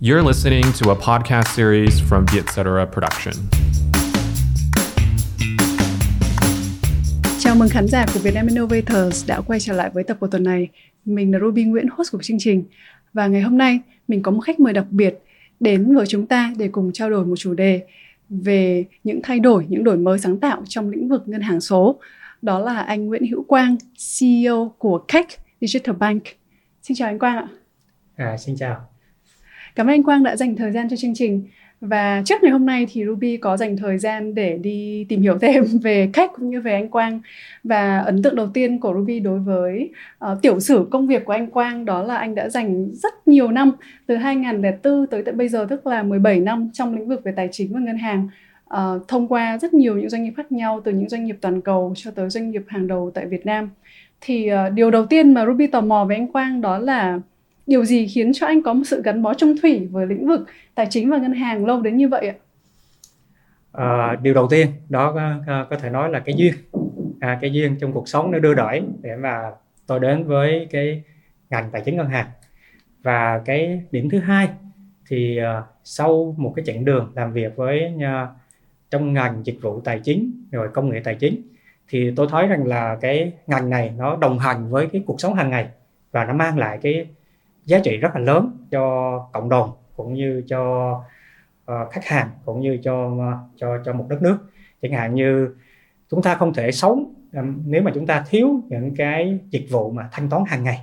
You're listening to a podcast series from Vietcetera Production. Chào mừng khán giả của Vietnam Innovators đã quay trở lại với tập của tuần này. Mình là Ruby Nguyễn, host của chương trình. Và ngày hôm nay, mình có một khách mời đặc biệt đến với chúng ta để cùng trao đổi một chủ đề về những thay đổi, những đổi mới sáng tạo trong lĩnh vực ngân hàng số. Đó là anh Nguyễn Hữu Quang, CEO của Cách Digital Bank. Xin chào anh Quang ạ. À, xin chào. Cảm ơn anh Quang đã dành thời gian cho chương trình. Và trước ngày hôm nay thì Ruby có dành thời gian để đi tìm hiểu thêm về khách cũng như về anh Quang. Và ấn tượng đầu tiên của Ruby đối với uh, tiểu sử công việc của anh Quang đó là anh đã dành rất nhiều năm từ 2004 tới tận bây giờ tức là 17 năm trong lĩnh vực về tài chính và ngân hàng. Uh, thông qua rất nhiều những doanh nghiệp khác nhau từ những doanh nghiệp toàn cầu cho tới doanh nghiệp hàng đầu tại Việt Nam. Thì uh, điều đầu tiên mà Ruby tò mò về anh Quang đó là điều gì khiến cho anh có một sự gắn bó trong thủy với lĩnh vực tài chính và ngân hàng lâu đến như vậy ạ? À, điều đầu tiên đó có, có thể nói là cái duyên à, cái duyên trong cuộc sống nó đưa đẩy để mà tôi đến với cái ngành tài chính ngân hàng và cái điểm thứ hai thì uh, sau một cái chặng đường làm việc với uh, trong ngành dịch vụ tài chính rồi công nghệ tài chính thì tôi thấy rằng là cái ngành này nó đồng hành với cái cuộc sống hàng ngày và nó mang lại cái giá trị rất là lớn cho cộng đồng cũng như cho uh, khách hàng cũng như cho uh, cho cho một đất nước. Chẳng hạn như chúng ta không thể sống um, nếu mà chúng ta thiếu những cái dịch vụ mà thanh toán hàng ngày.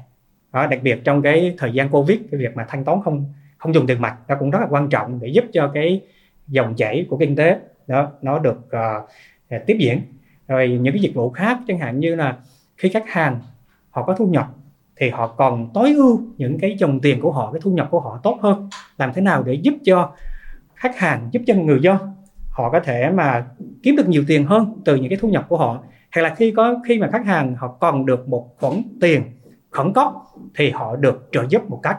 Đó, đặc biệt trong cái thời gian covid cái việc mà thanh toán không không dùng tiền mặt nó cũng rất là quan trọng để giúp cho cái dòng chảy của kinh tế đó nó được uh, tiếp diễn. Rồi những cái dịch vụ khác chẳng hạn như là khi khách hàng họ có thu nhập thì họ còn tối ưu những cái dòng tiền của họ cái thu nhập của họ tốt hơn. Làm thế nào để giúp cho khách hàng giúp cho người dân họ có thể mà kiếm được nhiều tiền hơn từ những cái thu nhập của họ? Hay là khi có khi mà khách hàng họ còn được một khoản tiền khẩn cấp thì họ được trợ giúp một cách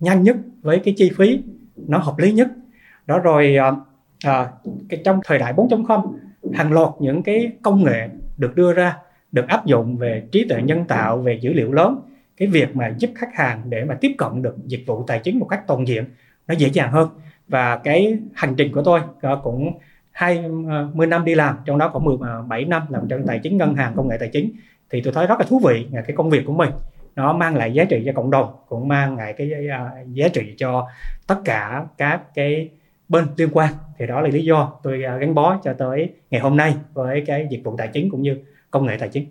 nhanh nhất với cái chi phí nó hợp lý nhất. Đó rồi à, à, cái trong thời đại 4.0 hàng loạt những cái công nghệ được đưa ra được áp dụng về trí tuệ nhân tạo về dữ liệu lớn cái việc mà giúp khách hàng để mà tiếp cận được dịch vụ tài chính một cách toàn diện nó dễ dàng hơn. Và cái hành trình của tôi ờ, cũng 20 ờ, năm đi làm, trong đó có 17 ờ, năm làm trong tài chính ngân hàng, công nghệ tài chính, thì tôi thấy rất là thú vị cái công việc của mình nó mang lại giá trị cho cộng đồng, cũng mang lại cái giá trị cho tất cả các cái bên liên quan. Thì đó là lý do tôi gắn bó cho tới ngày hôm nay với cái dịch vụ tài chính cũng như công nghệ tài chính.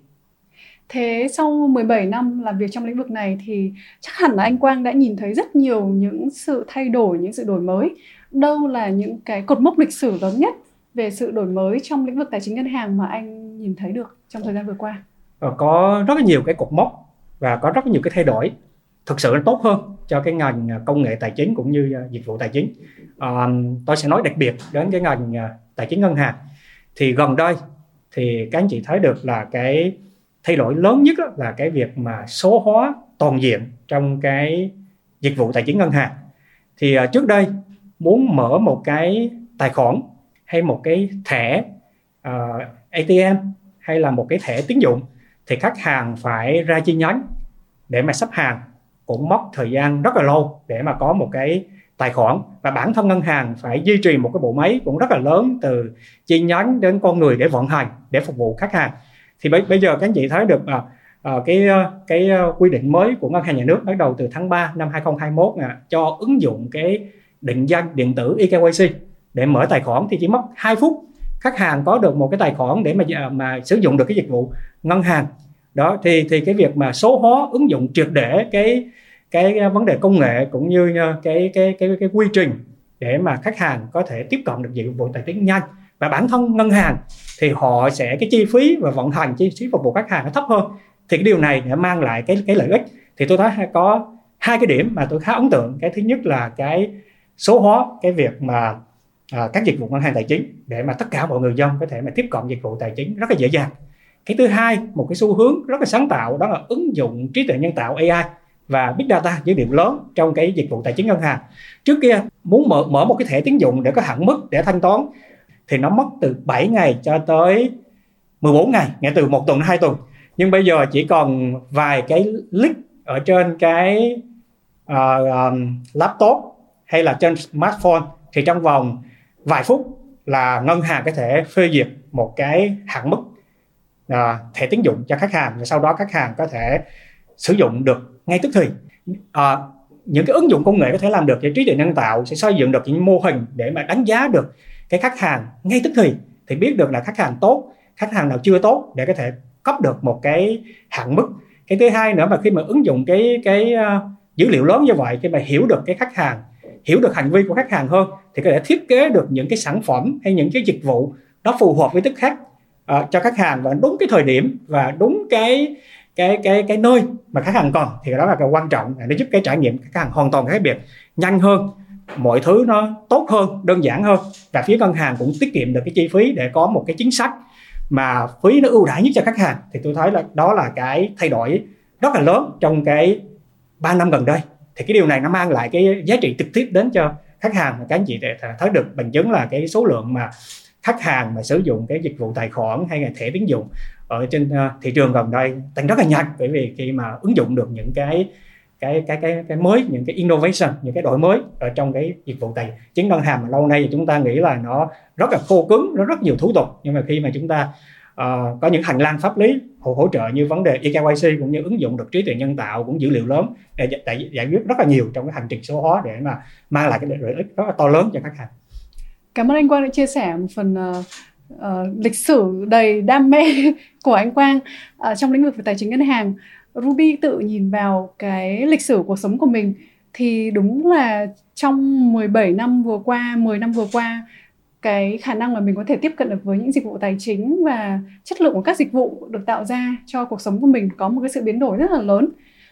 Thế sau 17 năm làm việc trong lĩnh vực này thì chắc hẳn là anh Quang đã nhìn thấy rất nhiều những sự thay đổi, những sự đổi mới. Đâu là những cái cột mốc lịch sử lớn nhất về sự đổi mới trong lĩnh vực tài chính ngân hàng mà anh nhìn thấy được trong thời gian vừa qua? Ờ, có rất là nhiều cái cột mốc và có rất là nhiều cái thay đổi thực sự là tốt hơn cho cái ngành à, công nghệ tài chính cũng như à, dịch vụ tài chính. À, tôi sẽ nói đặc biệt đến cái ngành à, tài chính ngân hàng. Thì gần đây thì các anh chị thấy được là cái thay đổi lớn nhất là cái việc mà số hóa toàn diện trong cái dịch vụ tài chính ngân hàng. Thì à, trước đây muốn mở một cái tài khoản hay một cái thẻ à, uh, ATM hay là một cái thẻ tín dụng thì khách hàng phải ra chi nhánh để mà sắp hàng cũng mất thời gian rất là lâu để mà có một cái tài khoản. Và bản thân ngân hàng phải duy trì một cái bộ máy cũng rất là lớn từ chi nhánh đến con người để vận hành để phục vụ khách hàng thì bây, bây giờ các anh chị thấy được à, à, cái ờ, cái ờ, quy định mới của ngân hàng nhà nước bắt đầu từ tháng 3 năm 2021 à, cho ứng dụng cái định danh điện tử eKYC để mở tài khoản thì chỉ mất 2 phút. Khách hàng có được một cái tài khoản để mà à, mà sử dụng được cái dịch vụ ngân hàng. Đó thì thì cái việc mà số hóa ứng dụng triệt để cái cái vấn đề công nghệ cũng như ờ, cái cái cái cái quy trình để mà khách hàng có thể tiếp cận được dịch vụ tài chính nhanh và bản thân ngân hàng thì họ sẽ cái chi phí và vận hành chi phí phục vụ khách hàng nó thấp hơn. Thì cái điều này đã mang lại cái cái lợi ích. Thì tôi thấy có hai cái điểm mà tôi khá ấn tượng. Cái thứ nhất là cái số hóa cái việc mà à, các dịch vụ ngân hàng tài chính để mà tất cả mọi người dân có thể mà tiếp cận dịch vụ tài chính rất là dễ dàng. Cái thứ hai một cái xu hướng rất là sáng tạo đó là ứng dụng trí tuệ nhân tạo AI và big data dữ liệu lớn trong cái dịch vụ tài chính ngân hàng. Trước kia muốn mở mở một cái thẻ tín dụng để có hạn mức để thanh toán thì nó mất từ 7 ngày cho tới 14 ngày nghĩa từ một tuần đến hai tuần. Nhưng bây giờ chỉ còn vài cái click ở trên cái uh, um, laptop hay là trên smartphone thì trong vòng vài phút là ngân hàng có thể phê duyệt một cái hạn mức uh, thẻ tín dụng cho khách hàng và sau đó khách hàng có thể sử dụng được ngay tức thì. Uh, những cái ứng dụng công nghệ có thể làm được về trí tuệ nhân tạo sẽ xây dựng được những mô hình để mà đánh giá được cái khách hàng ngay tức thì thì biết được là khách hàng tốt khách hàng nào chưa tốt để có thể cấp được một cái hạn mức. Cái thứ hai nữa mà khi mà ứng dụng cái cái uh, dữ liệu lớn như vậy khi mà hiểu được cái khách hàng hiểu được hành vi của khách hàng hơn thì có thể thiết kế được những cái sản phẩm hay những cái dịch vụ nó phù hợp với tức khách uh, cho khách hàng và đúng cái thời điểm và đúng cái cái cái cái nơi mà khách hàng cần. Thì đó là cái quan trọng nó giúp cái trải nghiệm khách hàng hoàn toàn khác biệt nhanh hơn mọi thứ nó tốt hơn, đơn giản hơn. Và phía ngân hàng cũng tiết kiệm được cái chi phí để có một cái chính sách mà phí nó ưu đãi nhất cho khách hàng. Thì tôi thấy là đó là cái thay đổi rất là lớn trong cái 3 năm gần đây. Thì cái điều này nó mang lại cái giá trị trực tiếp đến cho khách hàng. Và các anh chị để thấy được, bằng chứng là cái số lượng mà khách hàng mà sử dụng cái dịch vụ tài khoản hay là thẻ tín dụng ở trên ờ, thị trường gần đây tăng rất là nhanh. Bởi vì khi mà ứng dụng được những cái cái cái cái cái mới những cái innovation những cái đổi mới ở trong cái dịch vụ tài chính ngân hàng mà lâu nay chúng ta nghĩ là nó rất là khô cứng nó rất nhiều thủ tục. Nhưng mà khi mà chúng ta uh, có những hành lang pháp lý hỗ, hỗ trợ như vấn đề eKYC cũng như ứng dụng được trí tuệ nhân tạo cũng dữ liệu lớn để, để giải quyết rất là nhiều trong cái hành trình số hóa để mà mang lại cái lợi ích rất là to lớn cho khách hàng cảm ơn anh Quang đã chia sẻ một phần uh, uh, lịch sử đầy đam mê của anh Quang uh, trong lĩnh vực về tài chính ngân hàng. Ruby tự nhìn vào cái lịch sử cuộc sống của mình thì đúng là trong 17 năm vừa qua, 10 năm vừa qua cái khả năng mà mình có thể tiếp cận được với những dịch vụ tài chính và chất lượng của các dịch vụ được tạo ra cho cuộc sống của mình có một cái sự biến đổi rất là lớn.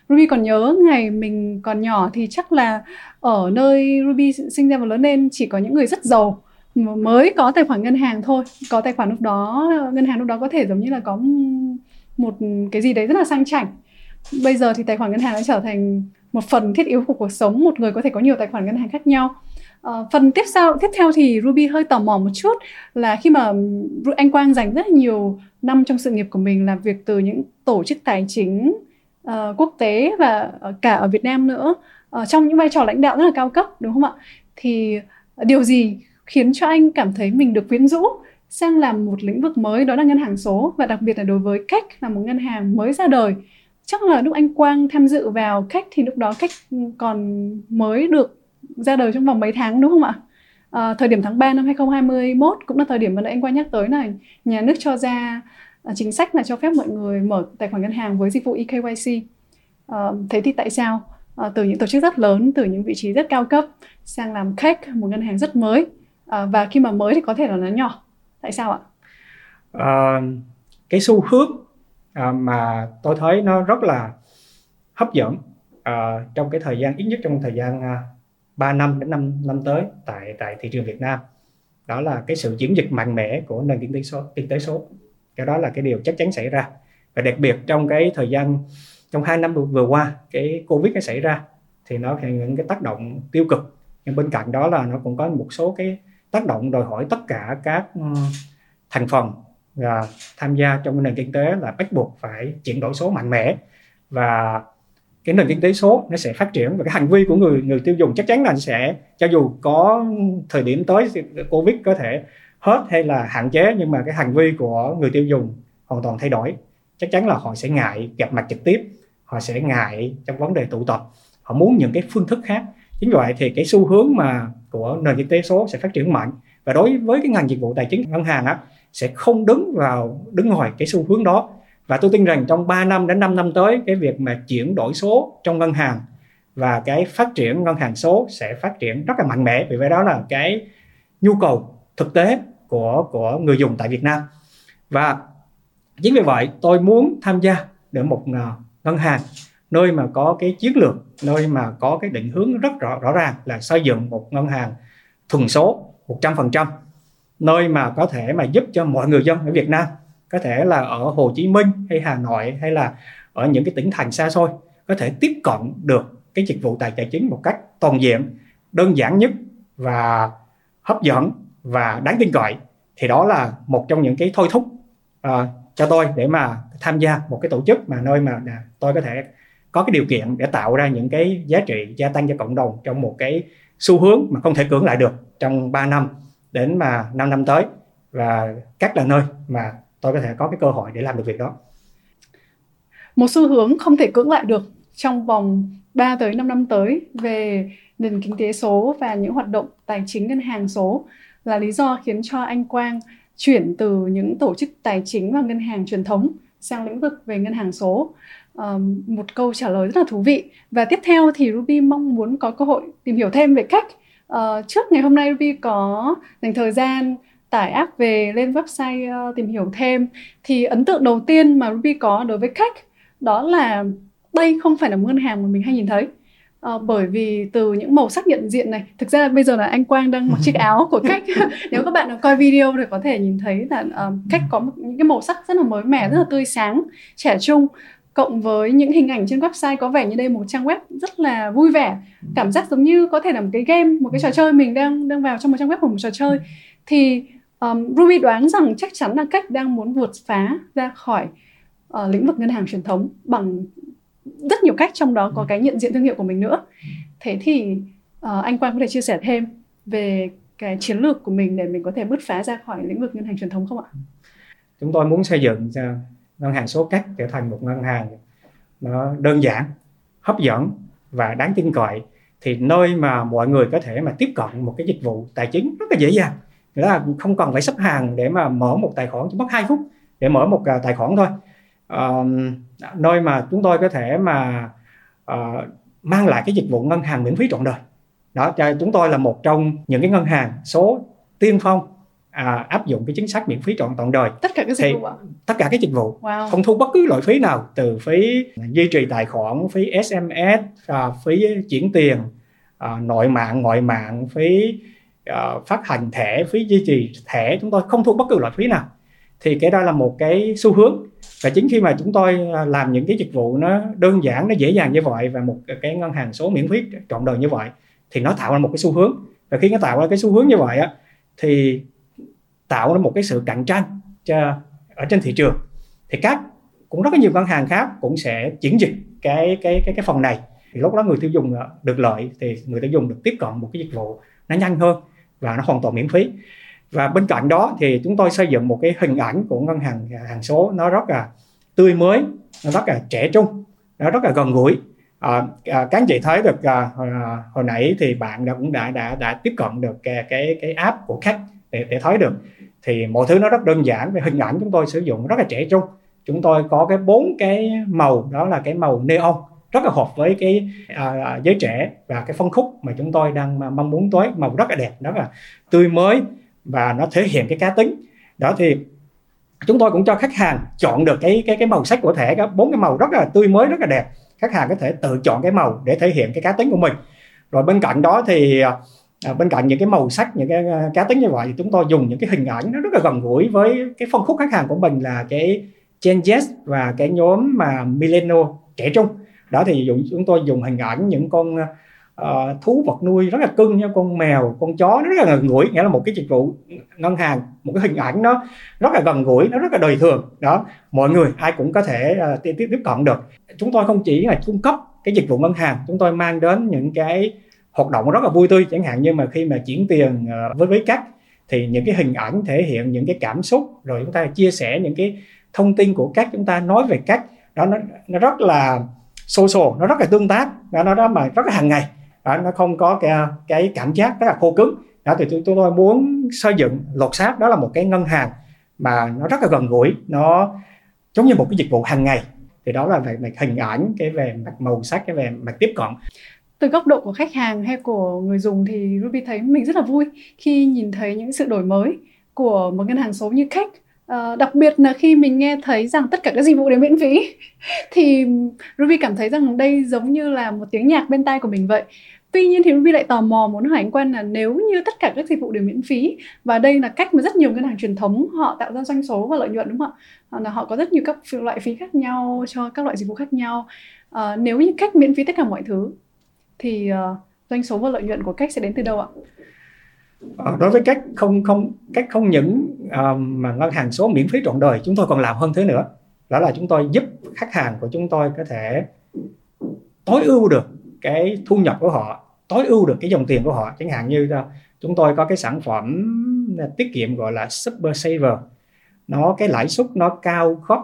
Ruby còn nhớ ngày mình còn nhỏ thì chắc là ở nơi Ruby sinh ra và lớn lên chỉ có những người rất giàu mới có tài khoản ngân hàng thôi. Có tài khoản lúc đó ngân hàng lúc đó có thể giống như là có một cái gì đấy rất là sang chảnh bây giờ thì tài khoản ngân hàng đã trở thành một phần thiết yếu của cuộc sống. Một người có thể có nhiều tài khoản ngân hàng khác nhau. À, phần tiếp sau tiếp theo thì Ruby hơi tò mò một chút là khi mà anh Quang dành rất là nhiều năm trong sự nghiệp của mình làm việc từ những tổ chức tài chính uh, quốc tế và cả ở Việt Nam nữa uh, trong những vai trò lãnh đạo rất là cao cấp đúng không ạ? Thì điều gì khiến cho anh cảm thấy mình được quyến rũ sang làm một lĩnh vực mới? Đó là ngân hàng số và đặc biệt là đối với cách là một ngân hàng mới ra đời chắc là lúc anh Quang tham dự vào cách thì lúc đó cách còn mới được ra đời trong vòng mấy tháng đúng không ạ? À, thời điểm tháng 3 năm 2021 cũng là thời điểm mà anh Quang nhắc tới này nhà nước cho ra à, chính sách là cho phép mọi người mở tài khoản ngân hàng với dịch vụ eKYC. À, ờ, thế thì tại sao à, từ những tổ chức rất lớn, từ những vị trí rất cao cấp sang làm khách một ngân hàng rất mới à, và khi mà mới thì có thể là nó nhỏ. Tại sao ạ? À, cái xu hướng à, mà tôi thấy nó rất là hấp dẫn à, trong cái thời gian ít nhất trong thời gian à, 3 năm đến 5 năm tới tại tại thị trường Việt Nam. Đó là cái sự chuyển dịch mạnh mẽ của nền kinh tế số kinh tế số. Cái đó là cái điều chắc chắn xảy ra. Và đặc biệt trong cái thời gian trong hai năm vừa qua cái covid nó xảy ra thì nó có những cái tác động tiêu cực. Nhưng bên cạnh đó là nó cũng có một số cái tác động đòi hỏi tất cả các thành phần và tham gia trong nền kinh tế là bắt buộc phải chuyển đổi số mạnh mẽ. Và cái nền kinh tế số nó sẽ phát triển và cái hành vi của người người tiêu dùng chắc chắn là sẽ, cho dù có thời điểm tới covid có thể hết hay là hạn chế, nhưng mà cái hành vi của người tiêu dùng hoàn toàn thay đổi. Chắc chắn là họ sẽ ngại gặp mặt trực tiếp, họ sẽ ngại trong vấn đề tụ tập, họ muốn những cái phương thức khác. Chính vậy thì cái xu hướng mà của nền kinh tế số sẽ phát triển mạnh. Và đối với cái ngành dịch vụ tài chính ngân hàng á sẽ không đứng vào, đứng ngoài cái xu hướng đó. Và tôi tin rằng trong 3 năm đến 5 năm tới, cái việc mà chuyển đổi số trong ngân hàng và cái phát triển ngân hàng số sẽ phát triển rất là mạnh mẽ. Vì vậy đó là cái nhu cầu thực tế của của người dùng tại Việt Nam. Và chính vì vậy, tôi muốn tham gia để một à, ngân hàng nơi mà có cái chiến lược, nơi mà có cái định hướng rất rõ rõ ràng là xây dựng một ngân hàng thuần số 100% nơi mà có thể mà giúp cho mọi người dân ở Việt Nam có thể là ở Hồ Chí Minh hay Hà Nội hay là ở những cái tỉnh thành xa xôi có thể tiếp cận được cái dịch vụ tài tài chính một cách toàn diện đơn giản nhất và hấp dẫn và đáng tin cậy. Thì đó là một trong những cái thôi thúc uh, cho tôi để mà tham gia một cái tổ chức mà nơi mà tôi có thể có cái điều kiện để tạo ra những cái giá trị gia tăng cho cộng đồng trong một cái xu hướng mà không thể cưỡng lại được trong 3 năm đến mà 5 năm tới và các là nơi mà tôi có thể có cái cơ hội để làm được việc đó một xu hướng không thể cưỡng lại được trong vòng 3 tới 5 năm tới về nền kinh tế số và những hoạt động tài chính ngân hàng số là lý do khiến cho anh Quang chuyển từ những tổ chức tài chính và ngân hàng truyền thống sang lĩnh vực về ngân hàng số. Um, một câu trả lời rất là thú vị và tiếp theo thì Ruby mong muốn có cơ hội tìm hiểu thêm về cách uh, trước ngày hôm nay Ruby có dành thời gian tải app về lên website uh, tìm hiểu thêm. Thì ấn tượng đầu tiên mà Ruby có đối với cách đó là đây không phải là một ngân hàng mà mình hay nhìn thấy. À, bởi vì từ những màu sắc nhận diện này thực ra bây giờ là anh Quang đang mặc chiếc áo của cách nếu các bạn coi video thì có thể nhìn thấy là uh, cách có một, những cái màu sắc rất là mới mẻ rất là tươi sáng trẻ trung cộng với những hình ảnh trên website có vẻ như đây một trang web rất là vui vẻ. Cảm giác giống như có thể là một cái game một cái trò chơi mình đang đang vào trong một trang web của một trò chơi. Thì um, Ruby đoán rằng chắc chắn là cách đang muốn vượt phá ra khỏi uh, lĩnh vực ngân hàng truyền thống bằng rất nhiều cách trong đó có cái nhận diện thương hiệu của mình nữa. Thế thì uh, anh Quang có thể chia sẻ thêm về cái chiến lược của mình để mình có thể bứt phá ra khỏi lĩnh vực ngân hàng truyền thống không ạ? Chúng tôi muốn xây dựng ngân hàng số cách trở thành một ngân hàng nó đơn giản, hấp dẫn và đáng tin cậy. Thì nơi mà mọi người có thể mà tiếp cận một cái dịch vụ tài chính rất là dễ dàng. Nghĩa là không cần phải xếp hàng để mà mở một tài khoản chỉ mất 2 phút để mở một à, tài khoản thôi. À, nơi mà chúng tôi có thể mà à, mang lại cái dịch vụ ngân hàng miễn phí trọn đời. Đó cho chúng tôi là một trong những cái ngân hàng số tiên phong à, áp dụng cái chính sách miễn phí trọn toàn đời. Tất cả các dịch vụ tất cả các dịch vụ. Wow. không thu bất cứ loại phí nào từ phí duy trì tài khoản phí sms à, phí chuyển tiền à, nội mạng ngoại mạng phí à, phát hành thẻ phí duy trì thẻ chúng tôi không thu bất cứ loại phí nào. Thì cái đó là một cái xu hướng. Và chính khi mà chúng tôi à, làm những cái dịch vụ nó đơn giản nó dễ dàng như vậy và một cái ngân hàng số miễn phí trọn đời như vậy thì nó tạo ra một cái xu hướng. Và khi nó tạo ra cái xu hướng như vậy á thì tạo ra một cái sự cạnh tranh cho ở trên thị trường. Thì các cũng rất là nhiều ngân hàng khác cũng sẽ chuyển dịch cái cái cái cái phần này. Thì lúc đó người tiêu dùng ờ, được lợi thì người tiêu dùng được tiếp cận một cái dịch vụ nó nhanh hơn và nó hoàn toàn miễn phí. Và bên cạnh đó thì chúng tôi xây dựng một cái hình ảnh của ngân hàng à, hàng số nó rất là tươi mới nó rất là trẻ trung nó rất là gần gũi. À, à, các anh chị thấy được à, hồi, à, hồi nãy thì bạn đã cũng đã đã đã tiếp cận được cái cái, cái app của khách để, để thấy được. Thì mọi thứ nó rất đơn giản về hình ảnh chúng tôi sử dụng rất là trẻ trung. Chúng tôi có cái bốn cái màu đó là cái màu neon rất là hợp với cái à, à giới trẻ và cái phân khúc mà chúng tôi đang mong muốn tới. Màu rất là đẹp rất là tươi mới và nó thể hiện cái cá tính. Đó thì chúng tôi cũng cho khách hàng chọn được cái cái cái màu sắc của thẻ. Có bốn cái màu rất là tươi mới rất là đẹp. Khách hàng có thể tự chọn cái màu để thể hiện cái cá tính của mình. Rồi bên cạnh đó thì à, à, bên cạnh những cái màu sắc những cái à, cá tính như vậy thì chúng tôi dùng những cái hình ảnh nó rất là gần gũi với cái phân khúc khách hàng của mình là cái Gen Z và cái nhóm mà millennial trẻ trung. Đó thì dùng chúng tôi dùng hình ảnh những con uh, thú vật nuôi rất là cưng như con mèo con chó nó rất là gần gũi nghĩa là một cái dịch vụ ngân hàng một cái hình ảnh nó rất là gần gũi nó rất là đời thường. Đó mọi người ai cũng có thể uh, tiếp tiếp cận được. Chúng tôi không chỉ là cung cấp cái dịch vụ ngân hàng chúng tôi mang đến những cái hoạt động rất là vui tươi chẳng hạn như mà khi mà chuyển tiền ờ, với với cách thì những cái hình ảnh thể hiện những cái cảm xúc rồi chúng ta chia sẻ những cái thông tin của cách chúng ta nói về cách đó nó nó rất là social nó rất là tương tác đó, nó đó mà rất là hàng ngày đó, nó không có cái, cái cảm giác rất là khô cứng. Đó thì tôi, tôi muốn xây dựng lột xác đó là một cái ngân hàng mà nó rất là gần gũi nó giống như một cái dịch vụ hàng ngày. Thì đó là về mặt hình ảnh cái về mặt màu sắc cái về mặt tiếp cận từ góc độ của khách hàng hay của người dùng thì Ruby thấy mình rất là vui khi nhìn thấy những sự đổi mới của một ngân hàng số như khách Uh, ờ, đặc biệt là khi mình nghe thấy rằng tất cả các dịch vụ đều miễn phí thì Ruby cảm thấy rằng đây giống như là một tiếng nhạc bên tai của mình vậy Tuy nhiên thì Ruby lại tò mò muốn hỏi anh Quân là nếu như tất cả các dịch vụ đều miễn phí và đây là cách mà rất nhiều ngân hàng truyền thống họ tạo ra doanh số và lợi nhuận đúng không ạ? Là họ có rất nhiều các loại phí khác nhau cho các loại dịch vụ khác nhau. À, nếu như cách miễn phí tất cả mọi thứ thì uh, doanh số và lợi nhuận của cách sẽ đến từ đâu ạ? À, đối với cách không không cách không những uh, mà ngân hàng số miễn phí trọn đời chúng tôi còn làm hơn thế nữa. Đó là chúng tôi giúp khách hàng của chúng tôi có thể tối ưu được cái thu nhập của họ tối ưu được cái dòng tiền của họ. Chẳng hạn như uh, chúng tôi có cái sản phẩm tiết kiệm gọi là Super Saver. Nó cái lãi suất nó cao gấp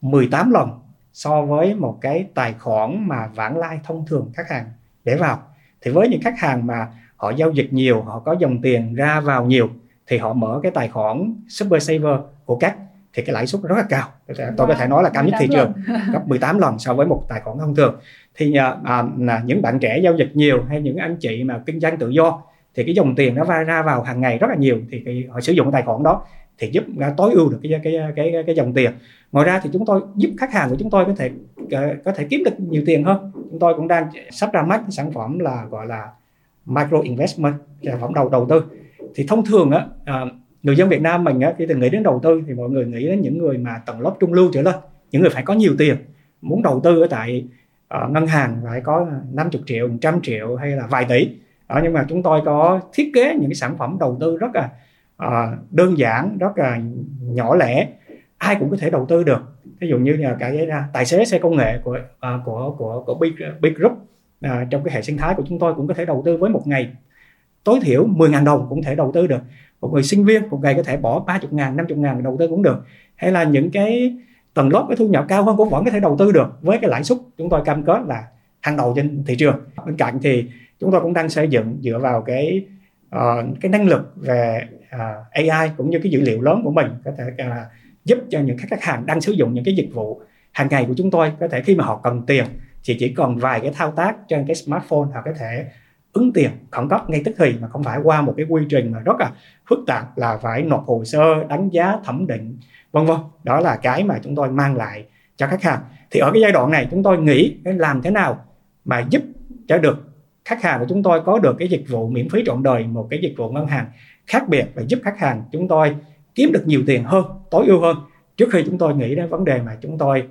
18 lần so với một cái tài khoản mà vãng lai thông thường khách hàng để vào. Thì với những khách hàng mà họ giao dịch nhiều họ có dòng tiền ra vào nhiều thì họ mở cái tài khoản Super Saver của các thì cái lãi suất rất là cao. Tôi có thể nói là cao nhất thị trường gấp 18 lần so với một tài khoản thông thường. Thì à, à, những bạn trẻ giao dịch nhiều hay những anh chị mà kinh doanh tự do thì cái dòng tiền nó va ra vào hàng ngày rất là nhiều thì cái, họ sử dụng cái tài khoản đó thì giúp tối ưu được cái cái cái cái, cái dòng tiền. Ngoài ra thì chúng tôi giúp khách hàng của chúng tôi có thể ờ, có thể kiếm được nhiều tiền hơn. Chúng tôi cũng đang sắp ra mắt sản phẩm là gọi là micro investment sản phẩm đầu đầu tư. Thì thông thường á ờ, người dân Việt Nam mình á khi nghĩ đến đầu tư thì mọi người nghĩ đến những người mà tầng lớp trung lưu trở lên những người phải có nhiều tiền muốn đầu tư ở tại uh, ngân hàng phải có 50 triệu, 100 triệu hay là vài tỷ. Đó nhưng mà chúng tôi có thiết kế những cái sản phẩm đầu tư rất là Ờ, đơn giản rất là nhỏ lẻ ai cũng có thể đầu tư được. Ví dụ như là cái à, tài xế xe công nghệ của uh, của của của big big group uh, trong cái hệ sinh thái của chúng tôi cũng có thể đầu tư với một ngày. Tối thiểu 10.000 đồng cũng thể đầu tư được. Một người sinh viên một ngày có thể bỏ 30 ngàn 50 ngàn đầu tư cũng được. Hay là những cái tầng lớp cái thu nhập cao hơn cũng vẫn có thể đầu tư được. Với cái lãi suất chúng tôi cam kết là hàng đầu trên thị trường. Bên cạnh thì chúng tôi cũng đang xây dựng dựa vào cái uh, cái năng lực về à, uh, AI cũng như cái dữ liệu lớn của mình có thể uh, giúp cho những khách hàng đang sử dụng những cái dịch vụ hàng ngày của chúng tôi có thể khi mà họ cần tiền thì chỉ còn vài cái thao tác trên cái smartphone họ có thể ứng tiền khẩn cấp ngay tức thì mà không phải qua một cái quy trình mà rất là phức tạp là phải nộp hồ sơ đánh giá thẩm định vân vân. Đó là cái mà chúng tôi mang lại cho khách hàng. Thì ở cái giai đoạn này chúng tôi nghĩ làm thế nào mà giúp cho được khách hàng của chúng tôi có được cái dịch vụ miễn phí trọn đời một cái dịch vụ ngân hàng khác biệt và giúp khách hàng chúng tôi kiếm được nhiều tiền hơn tối ưu hơn trước khi chúng tôi nghĩ đến vấn đề mà chúng tôi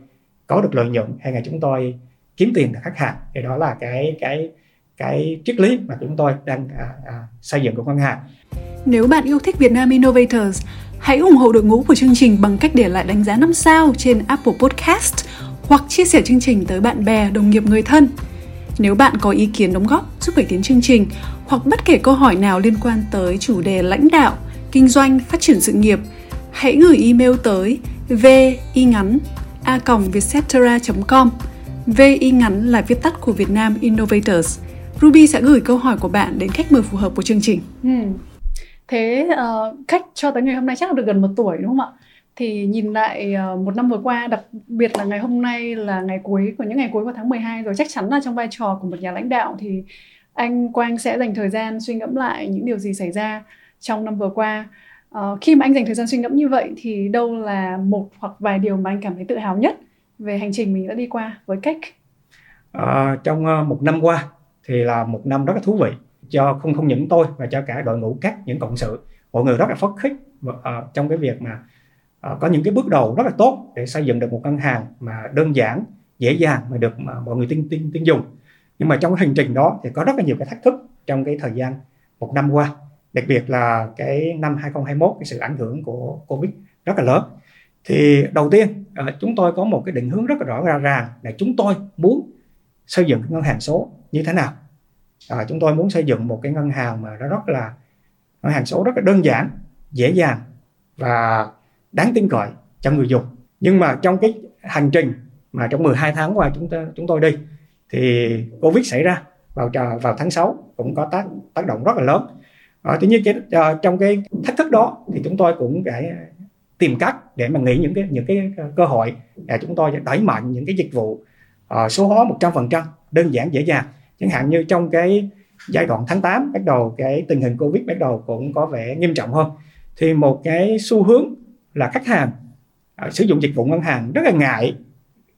có được lợi nhuận hay là chúng tôi kiếm tiền từ khách hàng thì đó là cái cái cái triết lý mà chúng tôi đang à, à, xây dựng của ngân hàng nếu bạn yêu thích Việt Nam Innovators hãy ủng hộ đội ngũ của chương trình bằng cách để lại đánh giá 5 sao trên Apple Podcast hoặc chia sẻ chương trình tới bạn bè, đồng nghiệp, người thân. Nếu bạn có ý kiến đóng góp giúp cải tiến chương trình hoặc bất kể câu hỏi nào liên quan tới chủ đề lãnh đạo, kinh doanh, phát triển sự nghiệp, hãy gửi email tới vi ngắn a vietcetera.com VI ngắn là viết tắt của Việt Nam Innovators. Ruby sẽ gửi câu hỏi của bạn đến khách mời phù hợp của chương trình. Ừ. Thế uh, khách cho tới ngày hôm nay chắc là được gần một tuổi đúng không ạ? Thì nhìn lại ờ, một năm vừa qua, đặc biệt là ngày hôm nay là ngày cuối của những ngày cuối của tháng 12 rồi chắc chắn là trong vai trò của một nhà lãnh đạo thì anh Quang sẽ dành thời gian suy ngẫm lại những điều gì xảy ra trong năm vừa qua. Uh, khi mà anh dành thời gian suy ngẫm như vậy thì đâu là một hoặc vài điều mà anh cảm thấy tự hào nhất về hành trình mình đã đi qua với cách? à, trong một năm qua thì là một năm rất là thú vị cho không không những tôi và cho cả đội ngũ các những cộng sự mọi người rất là phấn khích uh, trong cái việc mà Ờ, có những cái bước đầu rất là tốt để xây dựng được một ngân hàng mà đơn giản dễ dàng mà được mà mọi người tin tin tin dùng. Nhưng mà trong cái hành trình đó thì có rất là nhiều cái thách thức trong cái thời gian một năm qua. Đặc biệt là cái năm 2021 cái sự ảnh hưởng của covid rất là lớn. Thì đầu tiên ờ, chúng tôi có một cái định hướng rất là rõ ràng là chúng tôi muốn xây dựng cái ngân hàng số như thế nào. À, chúng tôi muốn xây dựng một cái ngân hàng mà nó rất là ngân hàng số rất là đơn giản dễ dàng và đáng tin cậy cho người dùng. Nhưng mà trong cái hành trình mà trong 12 tháng qua chúng ta chúng tôi đi thì covid xảy ra vào vào tháng 6 cũng có tác tác động rất là lớn. À, tuy nhiên cái, ờ, trong cái thách thức đó thì chúng tôi cũng phải tìm cách để mà nghĩ những cái những cái cơ hội để chúng tôi đẩy mạnh những cái dịch vụ uh, số hóa 100% đơn giản dễ dàng. Chẳng hạn như trong cái giai đoạn tháng 8 bắt đầu cái tình hình covid bắt đầu cũng có vẻ nghiêm trọng hơn. Thì một cái xu hướng là khách hàng à, sử dụng dịch vụ ngân hàng rất là ngại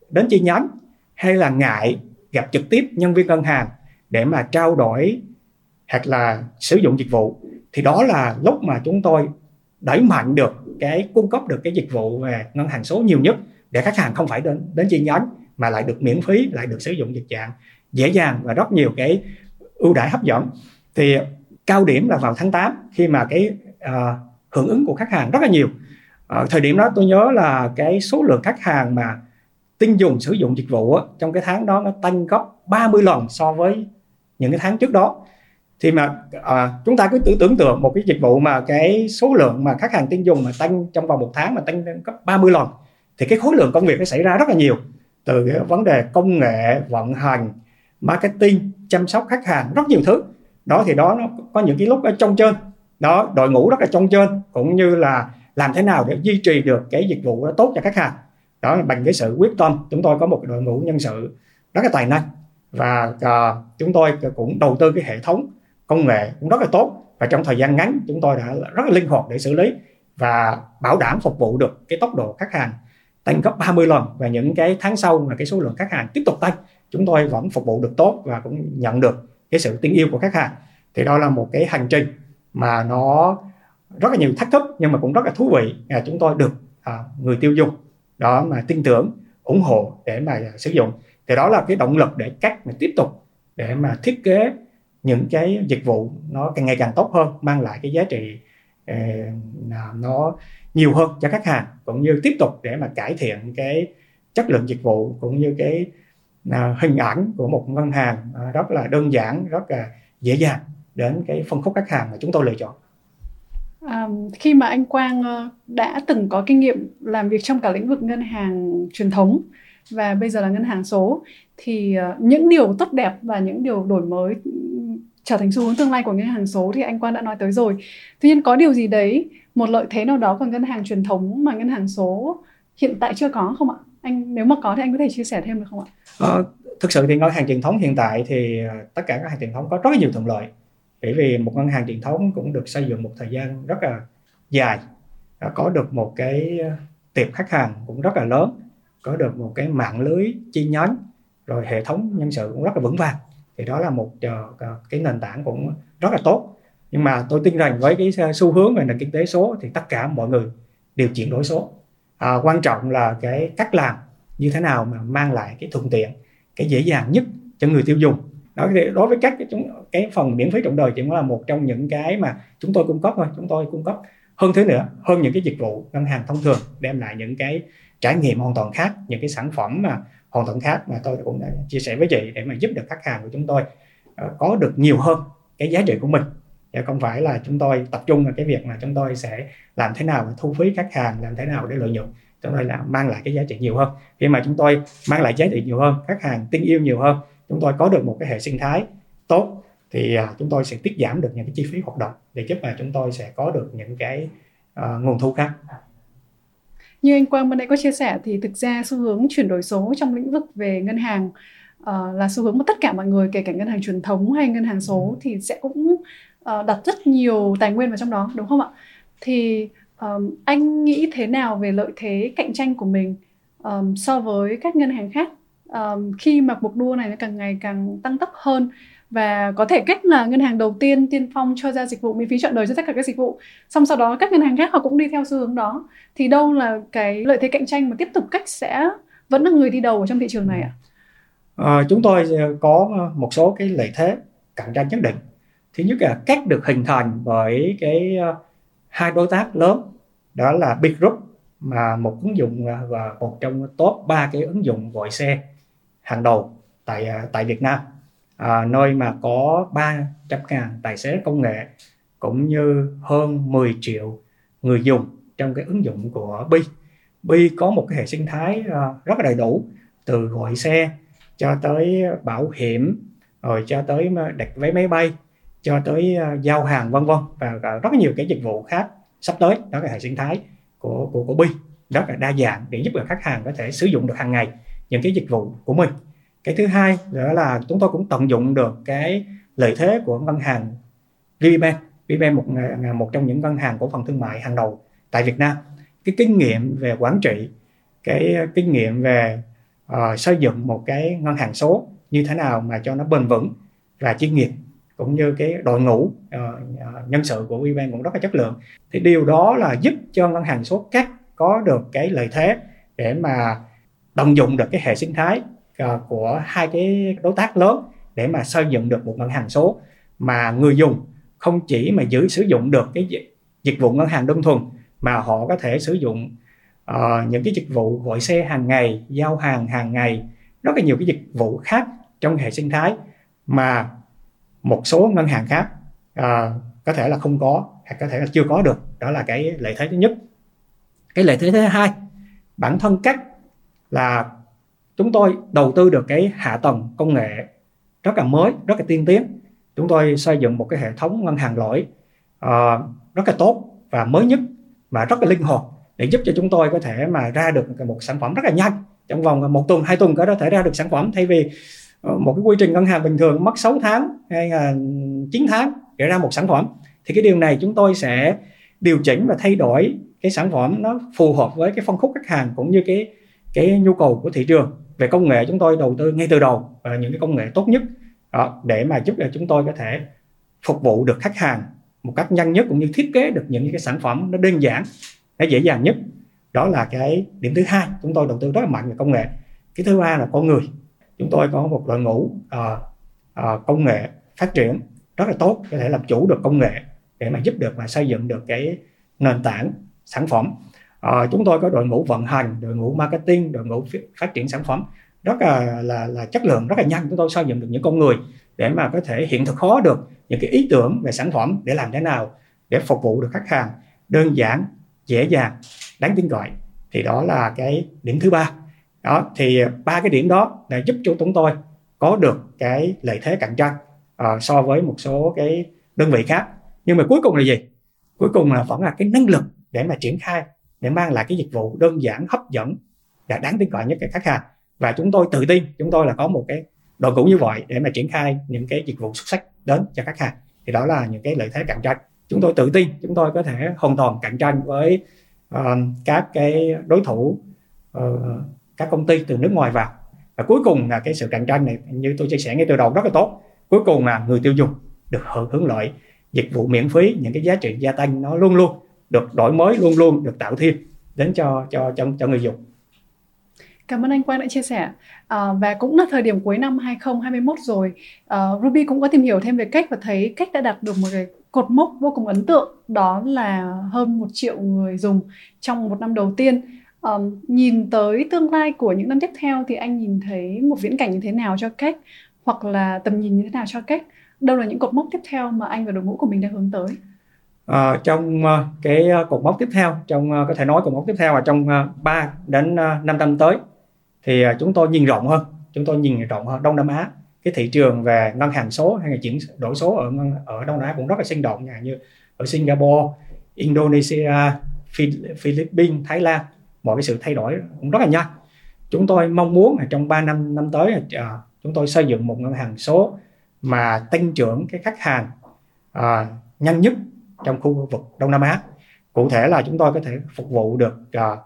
đến chi nhánh hay là ngại gặp trực tiếp nhân viên ngân hàng để mà trao đổi hoặc là sử dụng dịch vụ. Thì đó là lúc mà chúng tôi đẩy mạnh được cái cung cấp được cái dịch vụ về ngân hàng số nhiều nhất để khách hàng không phải đến đến chi nhánh mà lại được miễn phí lại được sử dụng dịch dạng dễ dàng và rất nhiều cái ưu đãi hấp dẫn. Thì cao điểm là vào tháng 8 khi mà cái uh, hưởng ứng của khách hàng rất là nhiều ở thời điểm đó tôi nhớ là cái số lượng khách hàng mà tin dùng sử dụng dịch vụ á, trong cái tháng đó nó tăng gấp 30 lần so với những cái tháng trước đó. Thì mà à, chúng ta cứ tưởng tưởng tượng một cái dịch vụ mà cái số lượng mà khách hàng tin dùng mà tăng trong vòng một tháng mà tăng gấp 30 lần thì cái khối lượng công việc nó xảy ra rất là nhiều. Từ cái vấn đề công nghệ vận hành marketing chăm sóc khách hàng rất nhiều thứ. Đó thì đó nó có những cái lúc ở trong trên đó đội ngũ rất là trong trên cũng như là làm thế nào để duy trì được cái dịch vụ đó tốt cho khách hàng? Đó bằng cái sự quyết tâm chúng tôi có một đội ngũ nhân sự rất là tài năng và uh, chúng tôi cũng đầu tư cái hệ thống công nghệ cũng rất là tốt và trong thời gian ngắn chúng tôi đã rất là linh hoạt để xử lý và bảo đảm phục vụ được cái tốc độ khách hàng tăng gấp 30 lần và những cái tháng sau mà cái số lượng khách hàng tiếp tục tăng chúng tôi vẫn phục vụ được tốt và cũng nhận được cái sự tin yêu của khách hàng. Thì đó là một cái hành trình mà nó rất là nhiều thách thức nhưng mà cũng rất là thú vị à, chúng tôi được à, người tiêu dùng đó mà tin tưởng ủng hộ để mà à, sử dụng. Thì đó là cái động lực để các mà tiếp tục để mà thiết kế những cái dịch vụ nó càng ngày càng tốt hơn mang lại cái giá trị uh, nó nhiều hơn cho khách hàng cũng như tiếp tục để mà cải thiện cái chất lượng dịch vụ cũng như cái à, hình ảnh của một ngân hàng à, rất là đơn giản rất là dễ dàng đến cái phân khúc khách hàng mà chúng tôi lựa chọn. À, khi mà anh Quang đã từng có kinh nghiệm làm việc trong cả lĩnh vực ngân hàng truyền thống và bây giờ là ngân hàng số thì ờ, những điều tốt đẹp và những điều đổi mới trở thành xu hướng tương lai của ngân hàng số thì anh Quang đã nói tới rồi. Tuy nhiên có điều gì đấy, một lợi thế nào đó của ngân hàng truyền thống mà ngân hàng số hiện tại chưa có không ạ? Anh nếu mà có thì anh có thể chia sẻ thêm được không ạ? Ờ, thực sự thì ngân hàng truyền thống hiện tại thì ờ, tất cả các hàng truyền thống có rất nhiều thuận lợi. Bởi vì một ngân hàng truyền thống cũng được xây dựng một thời gian rất là dài, có được một cái ờ, tiệp khách hàng cũng rất là lớn, có được một cái mạng lưới chi nhánh, rồi hệ thống nhân sự cũng rất là vững vàng. Thì đó là một ờ, ờ, cái nền tảng cũng rất là tốt. Nhưng mà tôi tin rằng với cái xu hướng về nền kinh tế số thì tất cả mọi người đều chuyển đổi số. À, quan trọng là cái cách làm như thế nào mà mang lại cái thuận tiện cái dễ dàng nhất cho người tiêu dùng đó thì đối với các cái, cái phần miễn phí trọng đời chỉ là một trong những cái mà chúng tôi cung cấp thôi. Chúng tôi cung cấp hơn thế nữa hơn những cái dịch vụ ngân hàng thông thường đem lại những cái trải nghiệm hoàn toàn khác những cái sản phẩm mà hoàn toàn khác mà tôi cũng đã chia sẻ với chị để mà giúp được khách hàng của chúng tôi ờ, có được nhiều hơn cái giá trị của mình. Chứ không phải là chúng tôi tập trung vào cái việc mà chúng tôi sẽ làm thế nào để thu phí khách hàng làm thế nào để lợi nhuận. Chúng tôi là mang lại cái giá trị nhiều hơn. Khi mà chúng tôi mang lại giá trị nhiều hơn khách hàng tin yêu nhiều hơn chúng tôi có được một cái hệ sinh thái tốt thì à, chúng tôi sẽ tiết giảm được những cái chi phí hoạt động để giúp mà chúng tôi sẽ có được những cái uh, nguồn thu khác như anh Quang bên đây có chia sẻ thì thực ra xu hướng chuyển đổi số trong lĩnh vực về ngân hàng uh, là xu hướng mà tất cả mọi người kể cả ngân hàng truyền thống hay ngân hàng số thì sẽ cũng uh, đặt rất nhiều tài nguyên vào trong đó đúng không ạ? Thì um, anh nghĩ thế nào về lợi thế cạnh tranh của mình um, so với các ngân hàng khác um, khi mà cuộc đua này nó càng ngày càng tăng tốc hơn và có thể cách là ngân hàng đầu tiên tiên phong cho ra dịch vụ miễn phí chọn đời cho tất cả các dịch vụ. Xong sau đó các ngân hàng khác họ cũng đi theo xu hướng đó. Thì đâu là cái lợi thế cạnh tranh mà tiếp tục cách sẽ vẫn là người đi đầu ở trong thị trường này ạ? À, chúng tôi ờ, có ờ, một số cái lợi thế cạnh tranh nhất định. Thứ nhất là cách được hình thành bởi cái hai đối tác lớn đó là Big Group mà một ứng dụng và một trong top ba cái ứng dụng gọi xe hàng đầu tại à, tại Việt Nam. À, nơi mà có 300 ngàn tài xế công nghệ cũng như hơn 10 triệu người dùng trong cái ứng dụng của Bi. Bi có một cái hệ sinh thái à, rất là đầy đủ từ gọi xe cho tới bảo hiểm rồi cho tới đặt vé máy bay cho tới à, giao hàng vân vân và rất nhiều cái dịch vụ khác sắp tới. Đó là hệ sinh thái của của của Bi. Rất là đa dạng để giúp cho khách hàng có thể sử dụng được hàng ngày những cái dịch vụ của mình. Cái thứ hai nữa là chúng tôi cũng tận dụng được cái lợi thế của ngân hàng VPBank. VPBank một một trong những ngân hàng cổ phần thương mại hàng đầu tại Việt Nam. Cái kinh nghiệm về quản trị cái ờ, kinh nghiệm về uh, xây dựng một cái ngân hàng số như thế nào mà cho nó bền vững và chuyên nghiệp cũng như cái đội ngũ uh, nhân sự của VPBank cũng rất là chất lượng. Thì điều đó là giúp cho ngân hàng số các có được cái lợi thế để mà tận dụng được cái hệ sinh thái ờ, của hai cái đối tác lớn để mà xây dựng được một ngân hàng số. Mà người dùng không chỉ mà giữ sử dụng được cái dịch vụ ngân hàng đơn thuần mà họ có thể sử dụng uh, những cái dịch vụ gọi xe hàng ngày giao hàng hàng ngày rất là nhiều cái dịch vụ khác trong hệ sinh thái mà một số ngân hàng khác uh, có thể là không có hoặc có thể là chưa có được. Đó là cái lợi thế thứ nhất. Cái lợi thế thứ hai bản thân các là chúng tôi đầu tư được cái hạ tầng công nghệ rất là mới rất là tiên tiến. Chúng tôi xây dựng một cái hệ thống ngân hàng lỗi uh, ờ, rất là tốt và mới nhất và rất là linh hoạt để giúp cho chúng tôi có thể mà ra được một sản phẩm rất là nhanh. Trong vòng một tuần hai tuần có thể ra được sản phẩm. Thay vì ờ, một cái quy trình ngân hàng bình thường mất 6 tháng hay là 9 tháng để ra một sản phẩm thì cái điều này chúng tôi sẽ điều chỉnh và thay đổi cái sản phẩm nó phù hợp với cái phân khúc khách hàng cũng như cái cái nhu cầu của thị trường. Về công nghệ chúng tôi đầu tư ngay từ đầu uh, những cái công nghệ tốt nhất đó, để mà giúp cho chúng tôi có thể phục vụ được khách hàng một cách nhanh nhất cũng như thiết kế được những cái sản phẩm nó đơn giản nó dễ dàng nhất. Đó là cái điểm thứ hai chúng tôi đầu tư rất là mạnh về công nghệ. Cái thứ ba là con người. Chúng tôi có một đội ngũ uh, uh, công nghệ phát triển rất là tốt có thể làm chủ được công nghệ để mà giúp được mà xây dựng được cái nền tảng sản phẩm à, chúng tôi có đội ngũ vận hành đội ngũ marketing đội ngũ phát triển sản phẩm. Rất là là, là chất lượng rất là nhanh. Chúng tôi xây dựng được những con người để mà có thể hiện thực hóa được những cái ý tưởng về sản phẩm để làm thế nào để phục vụ được khách hàng đơn giản dễ dàng đáng tin cậy. Thì đó là cái điểm thứ ba. Đó thì ba cái điểm đó là giúp cho chúng tôi có được cái lợi thế cạnh tranh uh, so với một số cái đơn vị khác. Nhưng mà cuối cùng là gì? Cuối cùng là vẫn là cái năng lực để mà triển khai để mang lại cái dịch vụ đơn giản hấp dẫn và đáng tin cậy nhất cho khách hàng. Và chúng tôi tự tin chúng tôi là có một cái đội ngũ như vậy để mà triển khai những cái dịch vụ xuất sắc đến cho khách hàng. Thì đó là những cái lợi thế cạnh tranh. Chúng tôi tự tin chúng tôi có thể hoàn toàn cạnh tranh với uh, các cái đối thủ uh, các công ty từ nước ngoài vào. Và cuối cùng là cái sự cạnh tranh này như tôi chia sẻ ngay từ đầu rất là tốt. Cuối cùng là người tiêu dùng được hưởng hưởng lợi dịch vụ miễn phí những cái giá trị gia tăng nó luôn luôn được đổi mới luôn luôn được tạo thêm đến cho cho cho, cho người dùng Cảm ơn anh Quang đã chia sẻ. À, và cũng là thời điểm cuối năm 2021 rồi, à, Ruby cũng có tìm hiểu thêm về cách và thấy cách đã đạt được một cái cột mốc vô cùng ấn tượng đó là hơn một triệu người dùng trong một năm đầu tiên. Um, nhìn tới tương lai của những năm tiếp theo thì anh nhìn thấy một viễn cảnh như thế nào cho cách hoặc là tầm nhìn như thế nào cho cách đâu là những cột mốc tiếp theo mà anh và đội ngũ của mình đang hướng tới uh, trong uh, cái ờ, cột mốc tiếp theo trong uh, có thể nói cột mốc tiếp theo là trong uh, 3 đến uh, 5 năm tới thì uh, chúng tôi nhìn rộng hơn chúng tôi nhìn rộng hơn Đông Nam Á. Cái thị trường về ngân hàng số hay là chuyển đổi số ở ở Đông Nam Á cũng rất là sinh động như ở Singapore, Indonesia, Philippines, Thái Lan mọi cái sự thay đổi cũng rất là nhanh. Chúng tôi mong muốn là trong 3 năm năm tới uh, chúng tôi xây dựng một ngân hàng số mà tăng trưởng cái khách hàng uh, nhanh nhất trong khu vực Đông Nam Á. Cụ thể là chúng tôi có thể phục vụ được uh,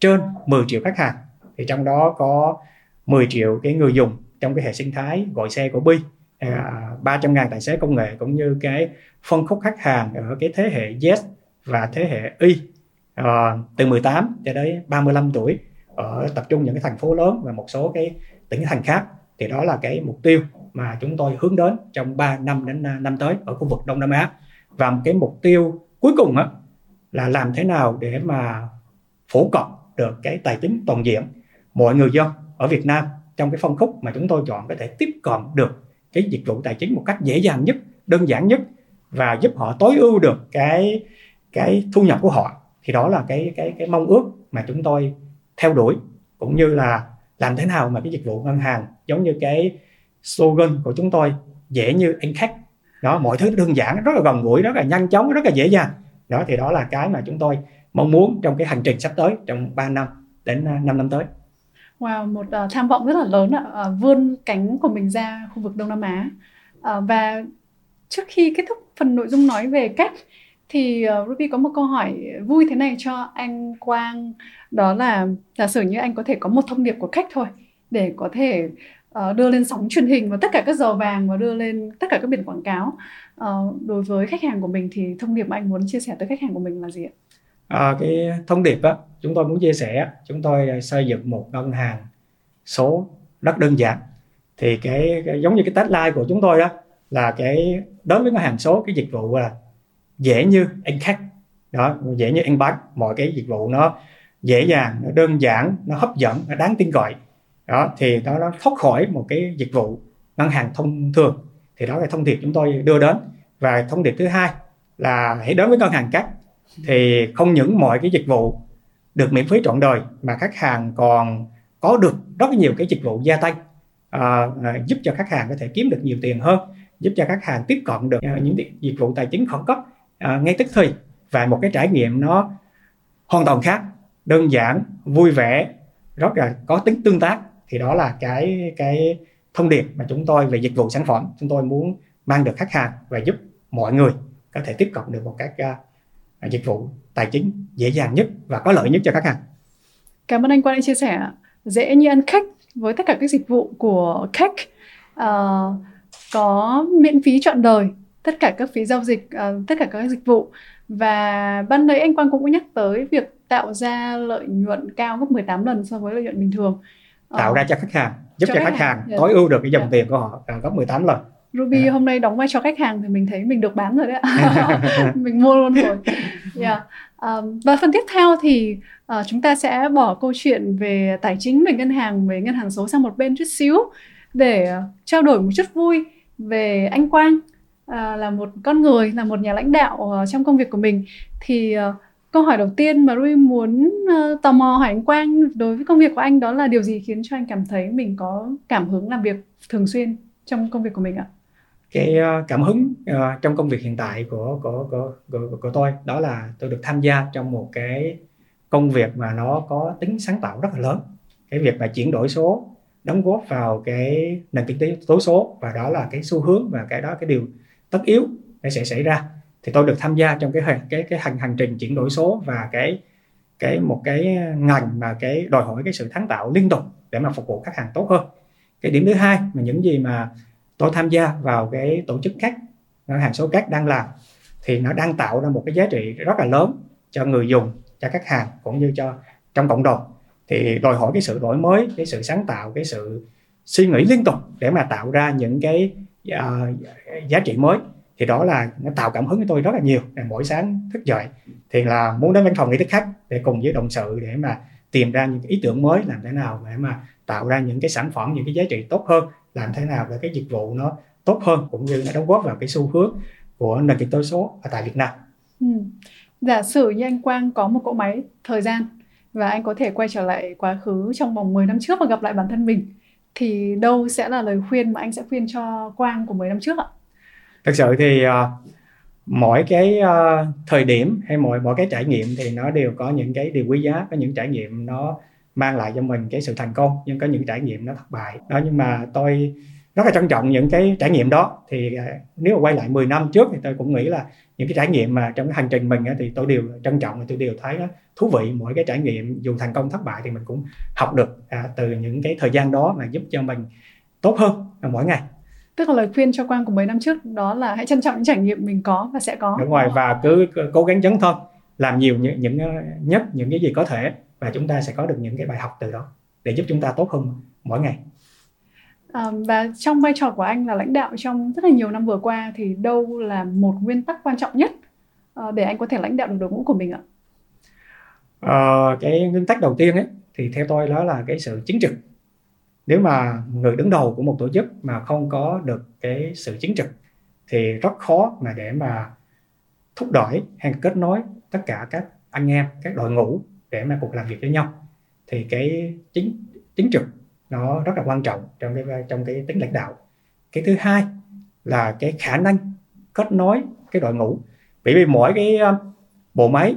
trên 10 triệu khách hàng. Thì trong đó có 10 triệu cái người dùng trong cái hệ sinh thái gọi xe của Bi à, uh, 300 ngàn tài xế công nghệ cũng như cái phân khúc khách hàng ở cái thế hệ Z và thế hệ Y uh, từ 18 cho đến 35 tuổi ở tập trung những cái thành phố lớn và một số cái tỉnh thành khác. Thì đó là cái mục tiêu mà chúng tôi hướng đến trong 3 năm đến năm tới ở khu vực Đông Nam Á và một cái mục tiêu cuối cùng á, là làm thế nào để mà phổ cập được cái tài chính toàn diện. Mọi người dân ở Việt Nam trong cái phân khúc mà chúng tôi chọn có thể tiếp cận được cái dịch vụ tài chính một cách dễ dàng nhất đơn giản nhất và giúp họ tối ưu được cái cái thu nhập của họ. Thì đó là cái cái cái mong ước mà chúng tôi theo đuổi cũng như là làm thế nào mà cái dịch vụ ngân hàng giống như cái slogan của chúng tôi dễ như anh khách đó mọi thứ đơn giản rất là gần gũi rất là nhanh chóng rất là dễ dàng. Đó thì đó là cái mà chúng tôi mong muốn trong cái hành trình sắp tới trong 3 năm đến à, 5 năm tới. Wow, một uh, tham vọng rất là lớn ạ, uh, vươn cánh của mình ra khu vực Đông Nam Á. Uh, và trước khi kết thúc phần nội dung nói về cách thì uh, Ruby có một câu hỏi vui thế này cho anh Quang. Đó là giả sử như anh có thể có một thông điệp của khách thôi để có thể uh, đưa lên sóng truyền hình và tất cả các giờ vàng và đưa lên tất cả các biển quảng cáo. Uh, đối với khách hàng của mình thì thông điệp mà anh muốn chia sẻ tới khách hàng của mình là gì ạ? À, cái thông điệp á chúng tôi muốn chia sẻ chúng tôi à, xây dựng một ngân hàng số rất đơn giản. Thì cái, cái giống như cái tagline của chúng tôi đó là cái đối với ngân hàng số cái dịch vụ là dễ như anh khách. Đó dễ như anh bán. Mọi cái dịch vụ nó dễ dàng nó đơn giản nó hấp dẫn nó đáng tin cậy đó thì đó nó thoát khỏi một cái dịch vụ ngân hàng thông thường. Thì đó là thông điệp chúng tôi đưa đến. Và thông điệp thứ hai là hãy đến với ngân hàng cắt thì không những mọi cái dịch vụ được miễn phí trọn đời mà khách hàng còn có được rất nhiều cái dịch vụ gia tăng. Ờ, à, giúp cho khách hàng có thể kiếm được nhiều tiền hơn giúp cho khách hàng tiếp cận được à, những dịch vụ tài chính khẩn cấp uh, ngay tức thì. Và một cái trải nghiệm nó hoàn toàn khác. Đơn giản vui vẻ rất là có tính tương tác thì đó là cái cái thông điệp mà chúng tôi về dịch vụ sản phẩm chúng tôi muốn mang được khách hàng và giúp mọi người có thể tiếp cận được một các uh, à, à, dịch vụ tài chính dễ dàng nhất và có lợi nhất cho khách hàng. Cảm ơn anh Quang đã chia sẻ. Dễ như ăn khách với tất cả các dịch vụ của khách uh, có miễn phí trọn đời tất cả các phí giao dịch uh, tất cả các dịch vụ và ban nãy anh Quang cũng nhắc tới việc tạo ra lợi nhuận cao gấp 18 lần so với lợi nhuận bình thường tạo uh, ra cho khách hàng giúp cho, cho khách hàng, hàng yeah. tối ưu được cái dòng yeah. tiền của họ gấp 18 lần Ruby yeah. hôm nay đóng vai trò khách hàng thì mình thấy mình được bán rồi đấy ạ mình mua luôn rồi yeah. um, và phần tiếp theo thì uh, chúng ta sẽ bỏ câu chuyện về tài chính về ngân hàng về ngân hàng số sang một bên chút xíu để uh, trao đổi một chút vui về anh Quang uh, là một con người là một nhà lãnh đạo uh, trong công việc của mình thì uh, câu hỏi đầu tiên mà Rui muốn uh, tò mò hỏi anh Quang đối với công việc của anh đó là điều gì khiến cho anh cảm thấy mình có cảm hứng làm việc thường xuyên trong công việc của mình ạ? cái uh, cảm hứng uh, trong công việc hiện tại của của, của của của tôi đó là tôi được tham gia trong một cái công việc mà nó có tính sáng tạo rất là lớn cái việc mà chuyển đổi số đóng góp vào cái nền kinh tế tố số và đó là cái xu hướng và cái đó cái điều tất yếu nó sẽ xảy ra thì tôi được tham gia trong cái cái cái hành hành trình chuyển đổi số và cái cái một cái ngành mà cái đòi hỏi cái sự sáng tạo liên tục để mà phục vụ khách hàng tốt hơn. Cái điểm thứ hai mà những gì mà tôi tham gia vào cái tổ chức khác ngân hàng số khác đang làm thì nó đang tạo ra một cái giá trị rất là lớn cho người dùng cho khách hàng cũng như cho trong cộng đồng. Thì đòi hỏi cái sự đổi mới cái sự sáng tạo cái sự suy nghĩ liên tục để mà tạo ra những cái uh, giá trị mới thì đó là nó tạo cảm hứng cho tôi rất là nhiều mỗi sáng thức dậy thì là muốn đến văn phòng nghĩ thức khách để cùng với đồng sự để mà tìm ra những ý tưởng mới làm thế nào để mà tạo ra những cái sản phẩm, những cái giá trị tốt hơn, làm thế nào để cái dịch vụ nó tốt hơn cũng như nó đóng góp vào cái xu hướng của nền kinh tế số ở tại Việt Nam. Ừ. Giả sử như anh Quang có một cỗ máy thời gian và anh có thể quay trở lại quá khứ trong vòng 10 năm trước và gặp lại bản thân mình, thì đâu sẽ là lời khuyên mà anh sẽ khuyên cho Quang của 10 năm trước ạ? Thật sự thì uh, mỗi cái uh, thời điểm hay mỗi mỗi cái trải nghiệm thì nó đều có những cái điều quý giá, có những trải nghiệm nó mang lại cho mình cái sự thành công nhưng có những trải nghiệm nó thất bại. Đó nhưng mà tôi rất là trân trọng những cái trải nghiệm đó. Thì ờ, nếu mà quay lại 10 năm trước thì tôi cũng nghĩ là những cái trải nghiệm mà trong cái hành trình mình thì tôi đều trân trọng và tôi đều thấy thú vị. Mỗi cái trải nghiệm dù thành công thất bại thì mình cũng học được à, từ những cái thời gian đó mà giúp cho mình tốt hơn mỗi ngày tức là lời khuyên cho Quang của mấy năm trước đó là hãy trân trọng những trải nghiệm mình có và sẽ có. Đúng rồi và cứ cố gắng dấn thân làm nhiều những, những nhất những cái gì có thể và chúng ta sẽ có được những cái bài học từ đó để giúp chúng ta tốt hơn mỗi ngày. À, và trong vai trò của anh là lãnh đạo trong rất là nhiều năm vừa qua thì đâu là một nguyên tắc quan trọng nhất uh, để anh có thể lãnh đạo được đội ngũ của mình ạ? Uh, cái nguyên tắc đầu tiên ấy thì theo tôi đó là cái sự chính trực nếu mà người đứng đầu của một tổ chức mà không có được cái sự chính trực, thì rất khó mà để mà thúc đẩy hay kết nối tất cả các anh em, các đội ngũ để mà cùng làm việc với nhau. Thì cái chính chính trực nó rất là quan trọng trong cái trong cái tính lãnh đạo. Cái thứ hai là cái khả năng kết nối cái đội ngũ. Bởi vì mỗi cái um, bộ máy,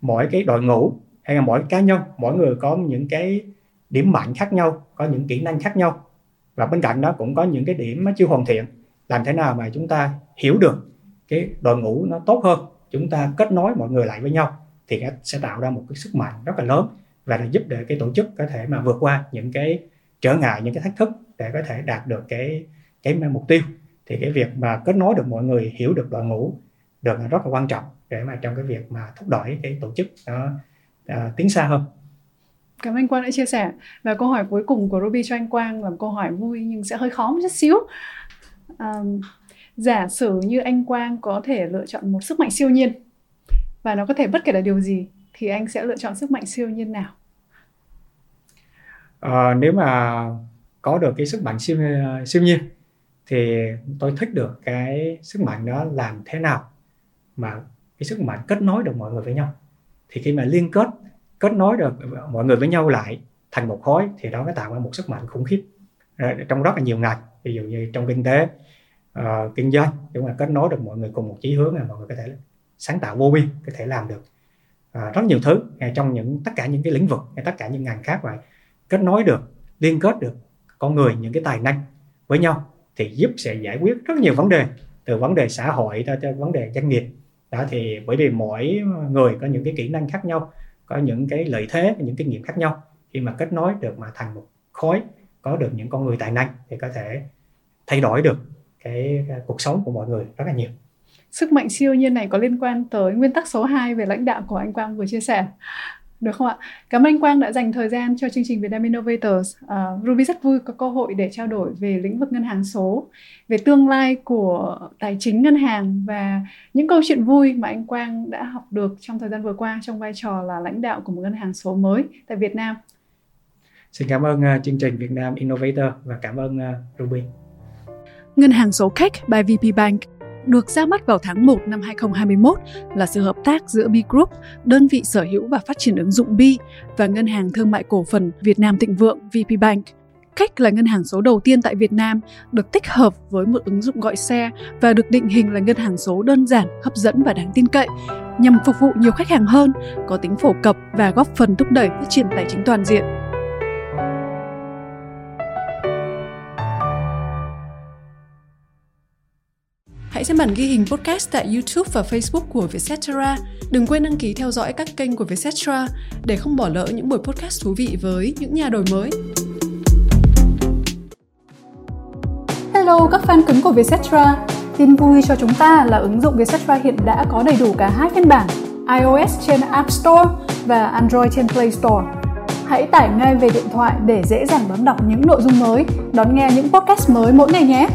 mỗi cái đội ngũ hay là mỗi cá nhân, mỗi người có những cái điểm mạnh khác nhau có những kỹ năng khác nhau. Và bên cạnh đó cũng có những cái điểm chưa hoàn thiện. Làm thế nào mà chúng ta hiểu được cái đội ngũ nó tốt hơn chúng ta kết nối mọi người lại với nhau thì sẽ tạo ra một cái sức mạnh rất là lớn và là giúp để cái tổ chức có thể mà vượt qua những cái trở ngại những cái thách thức để có thể đạt được cái cái mục tiêu. Thì cái việc mà kết nối được mọi người hiểu được đội ngũ được rất là quan trọng để mà trong cái việc mà thúc đẩy cái tổ chức nó uh, tiến xa hơn. Cảm ơn anh Quang đã chia sẻ. Và câu hỏi cuối cùng của Ruby cho anh Quang là một câu hỏi vui nhưng sẽ hơi khó một chút xíu. Um, giả sử như anh Quang có thể lựa chọn một sức mạnh siêu nhiên và nó có thể bất kể là điều gì thì anh sẽ lựa chọn sức mạnh siêu nhiên nào à, nếu mà có được cái sức mạnh siêu siêu nhiên thì tôi thích được cái sức mạnh đó làm thế nào mà cái sức mạnh kết nối được mọi người với nhau thì khi mà liên kết kết nối được mọi người với nhau lại thành một khối thì đó mới tạo ra một sức mạnh khủng khiếp. Ờ, trong rất là nhiều ngành ví dụ như trong kinh tế uh, kinh doanh chúng ta kết nối được mọi người cùng một chí hướng là mọi người có thể sáng tạo vô biên có thể làm được uh, rất nhiều thứ. Ngay trong những tất cả những cái lĩnh vực ngay tất cả những ngành khác vậy kết nối được liên kết được con người những cái tài năng với nhau thì giúp sẽ giải quyết rất nhiều vấn đề từ vấn đề xã hội cho, cho vấn đề doanh nghiệp. Đó thì bởi vì mỗi người có những cái kỹ năng khác nhau có những cái lợi thế những kinh nghiệm khác nhau. Khi mà kết nối được mà thành một khối có được những con người tài năng thì có thể thay đổi được cái, cái cuộc sống của mọi người rất là nhiều. Sức mạnh siêu nhiên này có liên quan tới nguyên tắc số 2 về lãnh đạo của anh Quang vừa chia sẻ được không ạ? Cảm ơn anh Quang đã dành thời gian cho chương trình Vietnam Innovators. Uh, Ruby rất vui có cơ hội để trao đổi về lĩnh vực ngân hàng số, về tương lai của tài chính ngân hàng và những câu chuyện vui mà anh Quang đã học được trong thời gian vừa qua trong vai trò là lãnh đạo của một ngân hàng số mới tại Việt Nam. Xin cảm ơn uh, chương trình Việt Nam Innovator và cảm ơn uh, Ruby. Ngân hàng số Cake by VP Bank được ra mắt vào tháng 1 năm 2021 là sự hợp tác giữa B Group, đơn vị sở hữu và phát triển ứng dụng B và Ngân hàng Thương mại Cổ phần Việt Nam Thịnh Vượng VP Bank. Cách là ngân hàng số đầu tiên tại Việt Nam được tích hợp với một ứng dụng gọi xe và được định hình là ngân hàng số đơn giản, hấp dẫn và đáng tin cậy nhằm phục vụ nhiều khách hàng hơn, có tính phổ cập và góp phần thúc đẩy phát triển tài chính toàn diện. Hãy xem bản ghi hình podcast tại YouTube và Facebook của Vietcetera. Đừng quên đăng ký theo dõi các kênh của Vietcetera để không bỏ lỡ những buổi podcast thú vị với những nhà đổi mới. Hello các fan cứng của Vietcetera. Tin vui cho chúng ta là ứng dụng Vietcetera hiện đã có đầy đủ cả hai phiên bản iOS trên App Store và Android trên Play Store. Hãy tải ngay về điện thoại để dễ dàng đón đọc những nội dung mới, đón nghe những podcast mới mỗi ngày nhé.